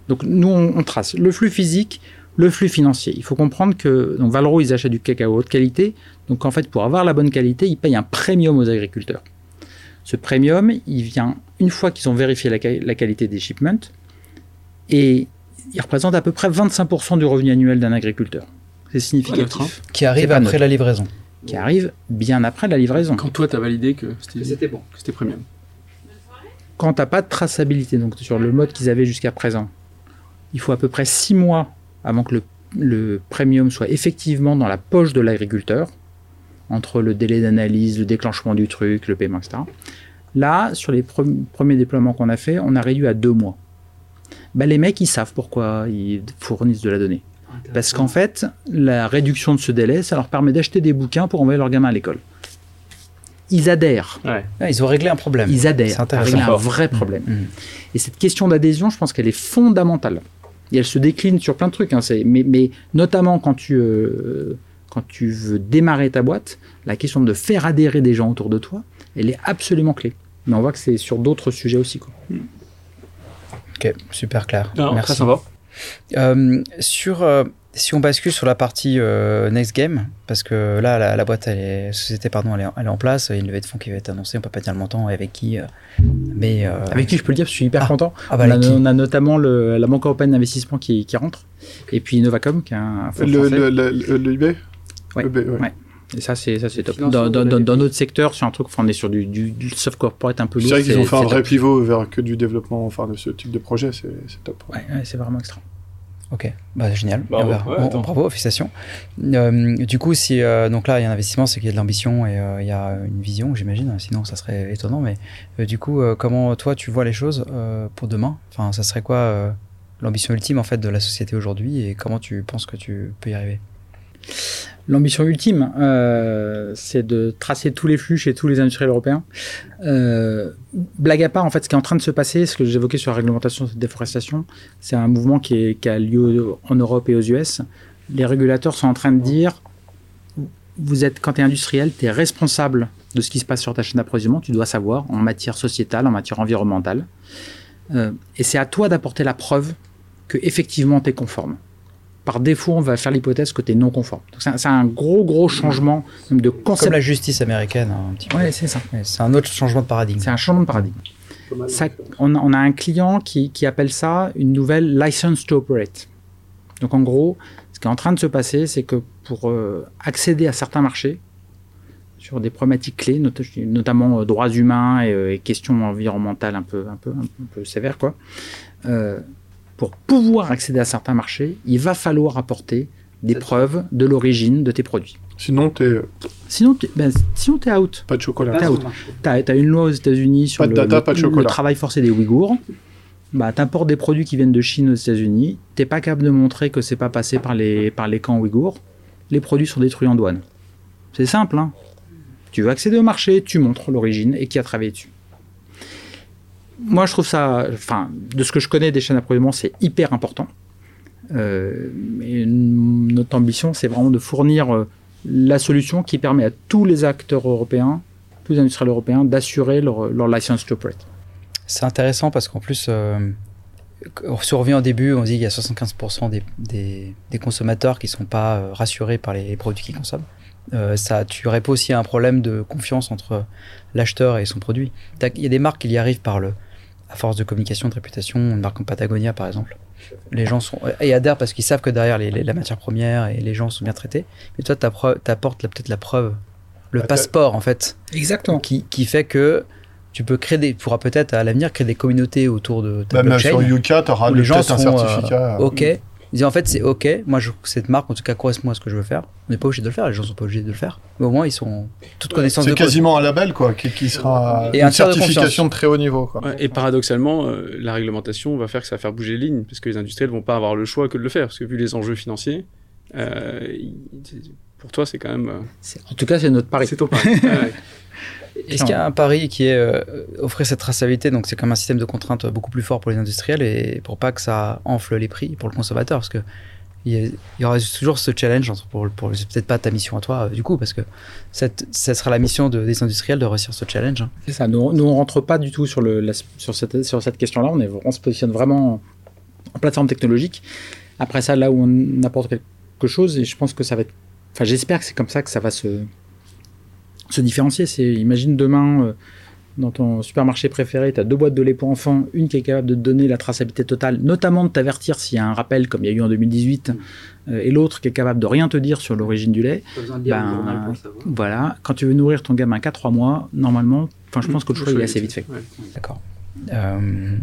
Donc, nous, on, on trace le flux physique, le flux financier. Il faut comprendre que donc, Valro, ils achètent du cacao haute qualité. Donc, en fait, pour avoir la bonne qualité, ils payent un premium aux agriculteurs. Ce premium, il vient une fois qu'ils ont vérifié la, la qualité des shipments et il représente à peu près 25% du revenu annuel d'un agriculteur. C'est significatif. hein. Qui arrive après neutre. la livraison. qui arrive bien après la livraison. Quand toi, tu as validé que c'était bon. que c'était premium. Quand tu n'as pas de traçabilité, donc sur le mode qu'ils avaient jusqu'à présent, il faut à peu près six mois avant que le, le premium soit effectivement dans la poche de l'agriculteur, entre le délai d'analyse, le déclenchement du truc, le paiement, etc. Là, sur les pre- premiers déploiements qu'on a fait, on a réduit à deux mois. Bah, les mecs, ils savent pourquoi ils fournissent de la donnée. Parce qu'en fait, la réduction de ce délai, ça leur permet d'acheter des bouquins pour envoyer leurs gamins à l'école. Ils adhèrent. Ouais. Ah, ils ont réglé un problème. Ils C'est adhèrent à intéressant. régler un vrai problème. Mm. Et cette question d'adhésion, je pense qu'elle est fondamentale. Et elle se décline sur plein de trucs. hein, c'est- mais, mais notamment quand tu, euh, quand tu veux démarrer ta boîte, la question de faire adhérer des gens autour de toi, elle est absolument clé. Mais on voit que c'est sur d'autres sujets aussi. Quoi. Ok, super clair. Non, Merci. Très sympa. Euh, sur, euh, si on bascule sur la partie euh, Next Game, parce que là, la, la boîte, elle est, société, pardon, elle est, elle est en place, il y a une levée de fonds qui va être annoncée, on peut pas dire le montant et avec qui, euh, mais euh, Avec qui je peux le dire, parce que je suis hyper Ah. content. ah bah, on, a, on notamment le- la Banque européenne d'investissement qui, qui rentre, et puis Novacom, qui est un fonds Le, français. le, le, le- le eBay Ouais. Le B, ouais. Ouais. Et ça, c'est ça, c'est top. Dans, notre secteur, sur un truc, enfin, on est sur du, du, du soft corporate un peu C'est lourd. vrai qu'ils ont fait un c'est vrai top. pivot vers que du développement, enfin de ce type de projet, c'est c'est top. Ouais, ouais, c'est vraiment extra. Ok, bah, génial. Bravo. Va- Ouais, on- bravo, félicitations. Euh, du coup, si euh, donc là il y a un investissement, c'est qu'il y a de l'ambition et euh, il y a une vision, j'imagine. Sinon, ça serait étonnant. Mais euh, du coup, euh, comment toi tu vois les choses euh, pour demain? Enfin, ça serait quoi euh, l'ambition ultime en fait de la société aujourd'hui et comment tu penses que tu peux y arriver? L'ambition ultime, euh, c'est de tracer tous les flux chez tous les industriels européens. Euh, blague à part, en fait, ce qui est en train de se passer, ce que j'évoquais sur la réglementation de déforestation, c'est un mouvement qui a lieu en Europe et aux US. Les régulateurs sont en train de dire, vous êtes, quand tu es industriel, tu es responsable de ce qui se passe sur ta chaîne d'approvisionnement, tu dois savoir, en matière sociétale, en matière environnementale. Euh, et c'est à toi d'apporter la preuve que effectivement tu es conforme par défaut, on va faire l'hypothèse que tu es non conforme. C'est un, gros, gros changement même de Comme concept. la justice américaine, hein, un petit peu. Ouais, c'est ça. C'est un autre changement de paradigme. C'est un changement de paradigme. Ça, on, a, on a un client qui, qui appelle ça une nouvelle license to operate. Donc en gros, ce qui est en train de se passer, c'est que pour euh, accéder à certains marchés, sur des problématiques clés, not- notamment euh, droits humains et, euh, et questions environnementales un peu, un peu, un peu sévères, quoi, pour pouvoir accéder à certains marchés, il va falloir apporter des preuves de l'origine de tes produits. Sinon, t'es Sinon, tu ben, sinon out. pas de chocolat. T'es out. T'as as une loi aux États-Unis sur Pas de le, data, le- pas de le chocolat. travail forcé des Ouïghours. Bah, t'importes des produits qui viennent de Chine aux États-Unis. T'es pas capable de montrer que c'est pas passé par les, par les camps Ouïghours. Les produits sont détruits en douane. C'est simple. Hein. Tu veux accéder au marché, tu montres l'origine et qui a travaillé dessus. Moi, je trouve ça, enfin, de ce que je connais des chaînes d'approvisionnement, c'est hyper important. Euh, notre ambition, c'est vraiment de fournir euh, la solution qui permet à tous les acteurs européens, tous les industriels européens, d'assurer leur, leur license to operate. C'est intéressant parce qu'en plus, euh, on revient au début, on dit qu'il y a 75% des, consommateurs qui ne sont pas rassurés par les produits qu'ils consomment. Ça, tu réponds aussi à un problème de confiance entre l'acheteur et son produit. Il y a des marques qui y arrivent par le, à force de communication, de réputation, une marque comme Patagonia par exemple. Les gens sont et adhèrent parce qu'ils savent que derrière les, les- la matière première et les gens sont bien traités. Mais toi, tu apportes peut-être la preuve, le Bah, passeport en fait Exactement. qui, qui fait que tu peux créer des, tu pourras peut-être à l'avenir créer des communautés autour de ta Même blockchain sur Yuka, t'auras où les gens un euh, certificat. ok. Ils en fait c'est ok, moi je, cette marque en tout cas correspond à ce que je veux faire. On n'est pas obligé de le faire, les gens sont pas obligés de le faire. Mais au moins ils sont toute connaissance de C'est cause. quasiment un label, quoi, qui, qui sera Et une un de certification de, très haut niveau, quoi. Ouais, et paradoxalement, euh, la réglementation va faire que ça va faire bouger les lignes, parce que les industriels vont pas avoir le choix que de le faire, parce que vu les enjeux financiers, euh, pour toi, c'est quand même. euh, En tout cas, c'est notre pari. c'est ton pari. Ouais. Est-ce qu'il y a un pari qui est euh, offrir cette traçabilité? Donc c'est comme un système de contraintes beaucoup plus fort pour les industriels et pour pas que ça enfle les prix pour le consommateur, parce que il y, aura toujours ce challenge pour, pour peut-être pas ta mission à toi euh, du coup, parce que cette, ça sera la mission de- des industriels de réussir ce challenge. hein. C'est ça. Nous, nous, on rentre pas du tout sur, le, sur cette, sur cette question-là. On, se positionne vraiment en plateforme technologique. Après ça, là où on apporte quelque chose, et je pense que ça va. Enfin, j'espère que c'est comme ça que ça va se, se différencier. C'est, imagine demain, euh, dans ton supermarché préféré, tu as deux boîtes de lait pour enfants, une qui est capable de te donner la traçabilité totale, notamment de t'avertir s'il y a un rappel comme il y a eu en 2018, euh, et l'autre qui est capable de rien te dire sur l'origine du lait. Ben, voilà, quand tu veux nourrir ton gamin qu'à 3 mois, normalement, enfin je pense que le choix il est assez vite fait. D'accord. Euh,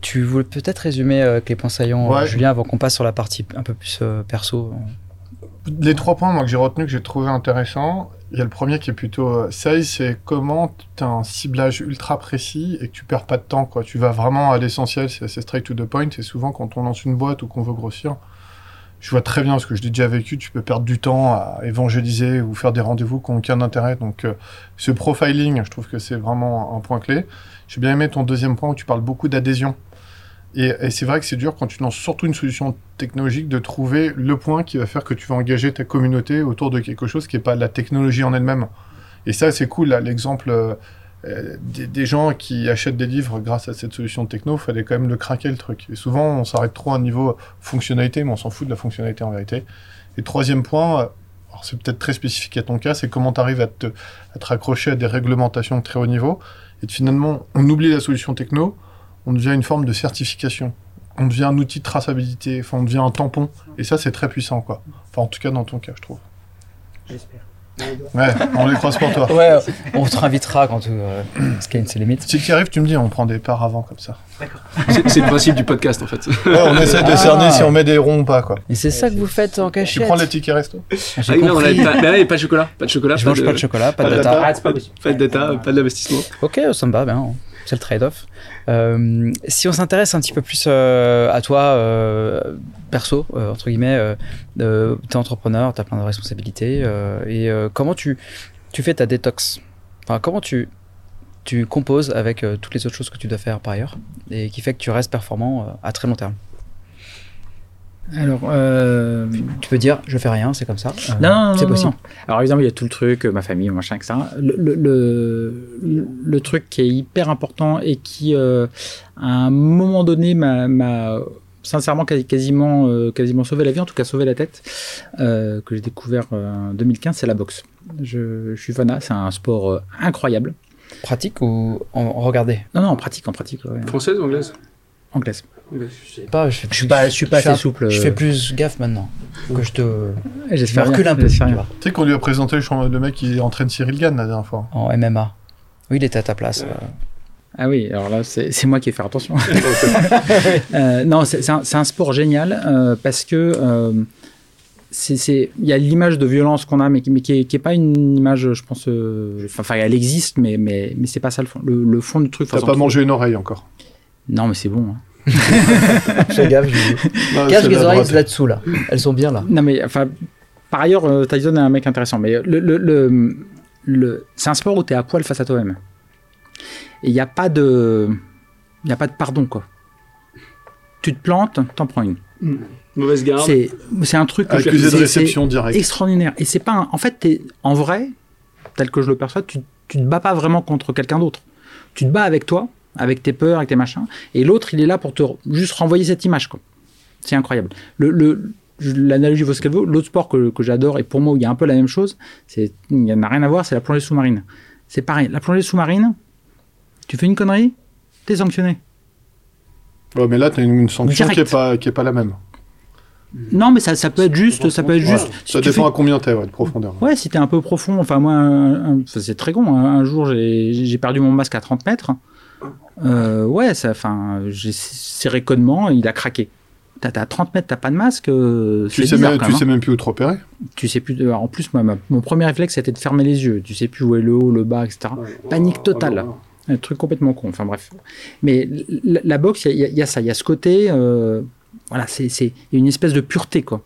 tu voulais peut-être résumer euh, avec les points saillants, Ouais. Julien, avant qu'on passe sur la partie un peu plus euh, perso. Les trois points moi, que j'ai retenus, que j'ai trouvé intéressants, il y a le premier qui est plutôt euh, sales, c'est comment tu as un ciblage ultra précis et que tu perds pas de temps. Quoi. Tu vas vraiment à l'essentiel, c'est straight to the point. Et souvent, quand on lance une boîte ou qu'on veut grossir, je vois très bien, parce que je l'ai déjà vécu, tu peux perdre du temps à évangéliser ou faire des rendez-vous qui n'ont aucun intérêt. Donc, euh, ce profiling, je trouve que c'est vraiment un point clé. J'ai bien aimé ton deuxième point où tu parles beaucoup d'adhésion. Et, c'est vrai que c'est dur quand tu lances surtout une solution technologique de trouver le point qui va faire que tu vas engager ta communauté autour de quelque chose qui n'est pas la technologie en elle-même. Et ça, c'est cool. L'exemple euh, des, gens qui achètent des livres grâce à cette solution de techno, fallait quand même le craquer le truc. Et souvent, on s'arrête trop à un niveau fonctionnalité, mais on s'en fout de la fonctionnalité en vérité. Et troisième point, c'est peut-être très spécifique à ton cas, c'est comment tu arrives à te, à te raccrocher à des réglementations de très haut niveau. Et finalement, on oublie la solution techno, on devient une forme de certification. On devient un outil de traçabilité, enfin, on devient un tampon. Et ça, c'est très puissant, quoi. Enfin, en tout cas, dans ton cas, je trouve. J'espère. Ouais, on les croise pour toi. Ouais, on te réinvitera quand euh, Scan ses limites. Si tu arrives, tu me dis, on prend des parts avant, comme ça. C'est c'est le principe du podcast en fait. Ouais, on essaie de Ah. cerner si on met des ronds ou pas, quoi. Et c'est ça que vous faites en Tu cachette. prends les tickets resto Ah, Ah non, on avait pas, ouais, pas de chocolat, pas de chocolat, Je mange pas de chocolat, pas de pas de data. data. Ah, c'est pas pas de data, pas d'investissement. Ok, ça me va bien. C'est le trade-off. Euh, si on s'intéresse un petit peu plus euh, à toi, euh, perso, entre guillemets, euh, t'es entrepreneur, t'as plein de responsabilités. et comment tu, tu fais ta détox? Enfin, comment tu, tu composes avec toutes les autres choses que tu dois faire par ailleurs et qui fait que tu restes performant à très long terme? Alors, euh, Tu peux dire, je fais rien, c'est comme ça. Euh, Non, non, non, c'est possible. non. Alors évidemment, il y a tout le truc, euh, ma famille, machin, etc. Le, le, le, le truc qui est hyper important et qui, euh, à un moment donné, m'a sincèrement quasi- quasiment, euh, quasiment sauvé la vie, en tout cas sauvé la tête, euh, que j'ai découvert euh, en 2015, c'est la boxe. Je, je suis fanat, c'est un sport euh, incroyable. Pratique ou en, en regarder Non, non, en pratique, en pratique, ouais. Française ou anglaise? Anglaise. Pas, je, Je suis pas, je suis pas assez souple. Je euh, fais plus gaffe maintenant. Que je te J'espère recule un peu. tu sais qu'on lui a présenté le, mec qui entraîne Cyril Gann la dernière fois. En MMA. Oui, il était à ta place. euh. Ah oui, alors là, c'est moi qui ai fait attention. Euh, non, c'est un, sport génial euh, parce que euh, il y a l'image de violence qu'on a, mais, qui- mais qui, est, qui est pas une image, je pense. Enfin, elle existe, mais, mais, mais c'est pas ça le fond. Le, le fond du truc. T'as pas mangé une oreille encore. Non, mais c'est bon. hein. Fais gaffe, Julie. Non, Cache les la oreilles là-dessous, là. Elles sont bien là. Non, mais enfin, par ailleurs, euh, Tyson est un mec intéressant, mais le, le, le, le- c'est un sport où tu es à poil face à toi-même. Et il n'y a pas de. Il a pas de pardon, quoi. Tu te plantes, t'en prends une. Mauvaise garde. C'est c'est un truc que je- Accusé de réception directe. extraordinaire. Et c'est pas. un- En fait, t'es- en vrai, tel que je le perçois, tu, tu te bats pas vraiment contre quelqu'un d'autre. Tu te bats avec toi, avec tes peurs, avec tes machins. Et l'autre, il est là pour te juste renvoyer cette image, quoi. C'est incroyable. Le, L'analogie vaut ce qu'elle vaut. L'autre sport que, que j'adore, et pour moi, où il y a un peu la même chose, c'est il n'y en a rien à voir, c'est la plongée sous-marine. C'est pareil. La plongée sous-marine, tu fais une connerie, t'es sanctionné. Ouais, mais là, t'as une, une sanction Direct. qui est, pas, qui est pas la même. Non, mais ça, ça peut être juste, ça peut être juste. si Ça tu dépend fais- à combien t'es, ouais, de profondeur. Ouais, si t'es un peu profond. Enfin, moi, un- un- ça, c'est très con. Un, un jour, j'ai j'ai perdu mon masque à 30 mètres. Euh, ouais, ça, enfin, j'ai serré connement, il a craqué. T'as t'as 30 mètres, t'as pas de masque. euh, Tu sais, bizarre, même, tu sais hein. même plus où te repérer. Tu sais plus. alors, en plus, moi, ma- mon premier réflexe, c'était de fermer les yeux. Tu sais plus où est le haut, le bas, etc. Panique totale. Un truc complètement con. Enfin bref. Mais la, la boxe, il y, a- il y a ça. Il y a ce côté. euh, voilà, c'est c'est- il y a une espèce de pureté, quoi.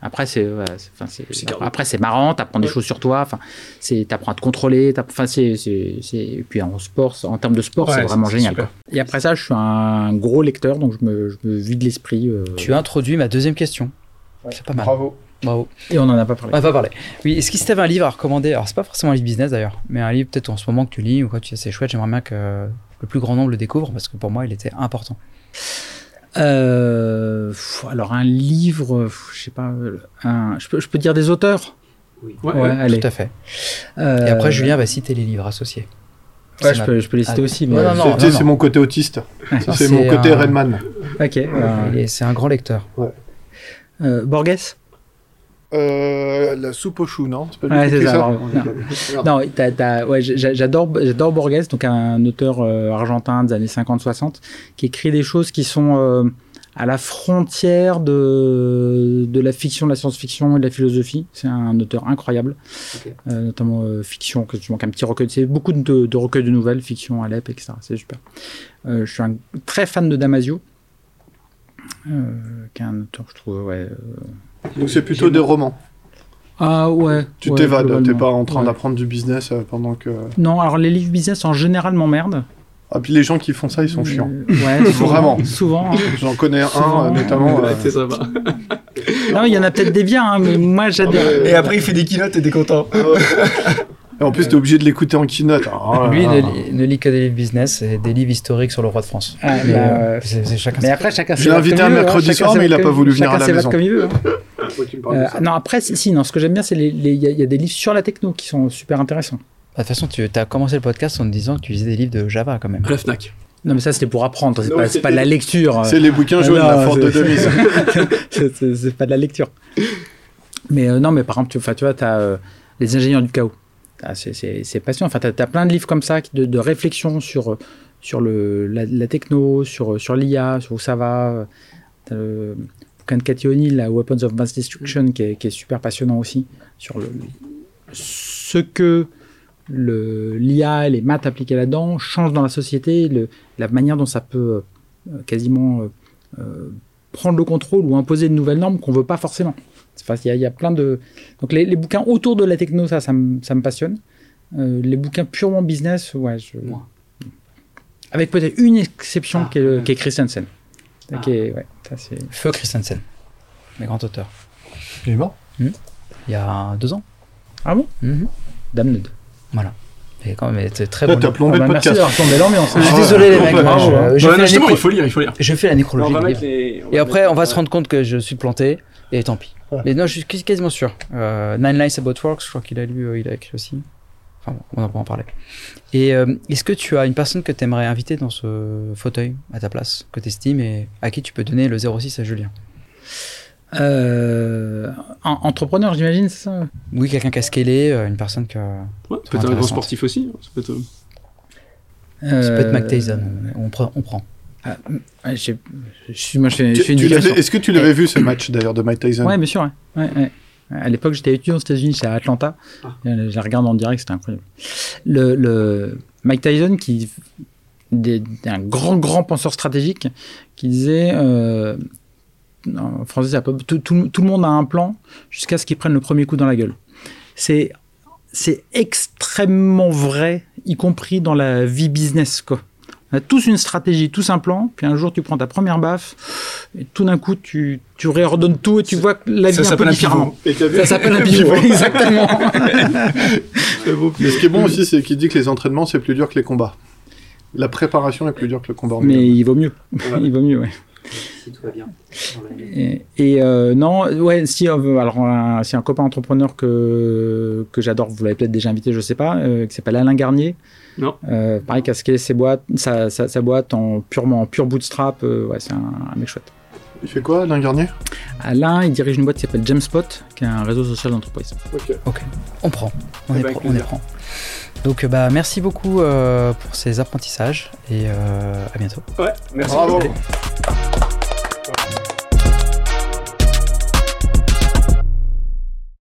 Après, c'est ouais, c'est- enfin, c'est- C'est carré. après c'est marrant, t'apprends des choses sur toi, enfin, c'est t'apprends à te contrôler, enfin, c'est c'est c'est- et puis en sport, en termes de sport, Ouais, c'est vraiment génial. Quoi. Et après ça, je suis un gros lecteur, donc je me, je me vide l'esprit. euh, Tu as introduit ma deuxième question. C'est pas mal. Bravo. Bravo. Et on en a pas parlé. On va pas parler. Oui, est-ce qu'il t'avait un livre à recommander? Alors, c'est pas forcément un livre business d'ailleurs, mais un livre peut-être en ce moment que tu lis ou quoi, tu sais, c'est chouette, j'aimerais bien que le plus grand nombre le découvre parce que pour moi, il était important. Euh, alors un livre, je sais pas, euh, un, je peux, je peux dire des auteurs? Ouais, Ouais, ouais. allez. Tout à fait. Euh, Et après, Julien va citer les livres associés. Ouais, je ma- peux, je peux les citer Ah, aussi. non, Mais... non, non. C'est- mon côté autiste. Ça, C'est mon côté un- Redman. Ok. euh, Et c'est un grand lecteur. euh, Borges? Euh, la soupe aux choux, non C'est pas du Ouais, c'est ça. ça. Non, Non, t'as- t'as- ouais, j'a- j'adore, j'adore Borges, donc un auteur euh, argentin des années 50-60, qui écrit des choses qui sont euh, à la frontière de, de la fiction, de la science-fiction et de la philosophie. C'est un auteur incroyable. Euh, notamment euh, fiction, que tu manques un petit recueil. C'est beaucoup de, de recueils de nouvelles, fiction, Alep, etc. C'est super. Euh, je suis un très fan de Damasio, euh, qui est un auteur, je trouve, ouais. Donc c'est plutôt des romans. Ah ouais. Tu ouais, t'évades, t'es pas en train Ouais. d'apprendre du business euh, pendant que. Non, alors les livres business en général m'emmerdent. Ah, puis les gens qui font ça, ils sont chiants. Euh, ouais, souvent, Vraiment. Souvent. hein. J'en connais un, Souvent, euh, notamment. euh, C'est sympa. Non, il y en a peut-être des biens, hein, mais moi j'adore. Et après, il fait des keynotes et t'es content. Et en plus, t'es obligé de l'écouter en keynote. Oh là Lui, ne, lit- ne lit que des livres business et des livres historiques sur le roi de France. Ah, Mais, bah, euh, euh, chacun. Mais après, chacun Je l'ai invité un hein. mercredi soir, mais il a pas voulu venir à chacun la s'évade maison. comme il veut. hein. Tu Euh, non, après, si, non, ce que j'aime bien, c'est les, les- il y, a- des livres sur la techno qui sont super intéressants. De toute façon, tu as commencé le podcast en te disant que tu lisais des livres de Java quand même. La Fnac. Non, mais ça, c'était pour apprendre. C'est pas, pas de la lecture. C'est les bouquins Ah, jaunes, non, la force de Demise. c'est pas de la lecture. Mais euh, non, mais par exemple, tu, enfin, tu vois, tu as les ingénieurs du chaos. Ah, c'est- passionnant. Enfin, tu as, plein de livres comme ça de, de réflexion sur, sur la, techno, sur, sur l'IA, sur où ça va. As le bouquin de Cathy O'Neill, Weapons of Mass Destruction, qui est, super passionnant aussi, sur ce que l'IA et les maths appliquées là-dedans changent dans la société, la manière dont ça peut euh, quasiment euh, euh, prendre le contrôle ou imposer de nouvelles normes qu'on veut pas forcément. Enfin, il y, a- il y a plein de donc les, les bouquins autour de la techno, ça, ça me, ça me passionne. Euh, les bouquins purement business, ouais, je... Moi. avec peut-être une exception Ah, qui, est, le- ouais. qui est Christensen. Ah. Qui est- ouais, ça, c'est- Feu Christensen, mes grands auteurs. Il est mort? Il y a deux ans. Ah bon? Mhm. Damned. Et quand même, c'est très Là, bon. t'as livre. plombé Ah le bah, merci podcast. d'avoir tombé l'ambiance. Je suis désolé les mecs, moi, je, ouais. je Ouais, fais non, justement, il faut lire, il faut lire. je fais la On nécrologie les. Et après, on va se mettre- rendre compte que je suis planté, et tant pis. Ouais. Mais non, je suis quasi- quasiment sûr. Euh, Nine Lives About Work, je crois qu'il a lu, euh, il a écrit aussi. Enfin bon, on en va en parler. Et euh, est-ce que tu as une personne que tu aimerais inviter dans ce fauteuil à ta place, que tu estimes et à qui tu peux donner le 06 à Julien? Euh, en- entrepreneur, j'imagine, c'est ça? Oui, quelqu'un qui a scalé, une personne qui a... Ouais, ça peut être un grand sportif aussi. Ça peut être. euh, Ça peut être Mac Tyson, on, on prend. On prend. Ah, je moi, je fais, je fais une Est-ce que tu l'avais vu ce match d'ailleurs de Mike Tyson? Ouais, bien sûr. Ouais. Ouais, ouais. À l'époque, j'étais étudiant aux États-Unis, c'est à Atlanta. Ah. Je la regarde en direct, c'était incroyable. Le, le Mike Tyson, qui des- un grand, grand penseur stratégique, qui disait euh, en français, tout, tout- tout le monde a un plan jusqu'à ce qu'il prenne le premier coup dans la gueule. C'est c'est extrêmement vrai, y compris dans la vie business. Quoi. On a tous une stratégie, tous un plan, puis un jour tu prends ta première baffe, et tout d'un coup tu, tu réordonnes tout et tu vois que la vie Ça un peu s'appelle un vu Ça s'appelle un pivot, exactement. Mais ce qui est bon aussi, c'est qu'il dit que les entraînements, c'est plus dur que les combats. La préparation est plus dure que le combat Mais il vaut mieux. Il vaut mieux, ouais. Si tout va bien. Et, et, euh, non, ouais, si, euh, alors, un, si un copain entrepreneur que, que j'adore, vous l'avez peut-être déjà invité, je sais pas, euh, qui s'appelle Alain Garnier. Non. Euh, pareil, qui a scalé ses boîtes, sa, sa, sa boîte en purement en pur bootstrap. euh, ouais, c'est un, un mec chouette. Il fait quoi, Alain Garnier? Alain, il dirige une boîte qui s'appelle Jamspot, qui est un réseau social d'entreprise. Ok. On prend. On, Eh est, ben, pro- on est prend. Donc, euh, bah, merci beaucoup euh, pour ces apprentissages et euh, à bientôt. Ouais, merci. Bravo. Allez.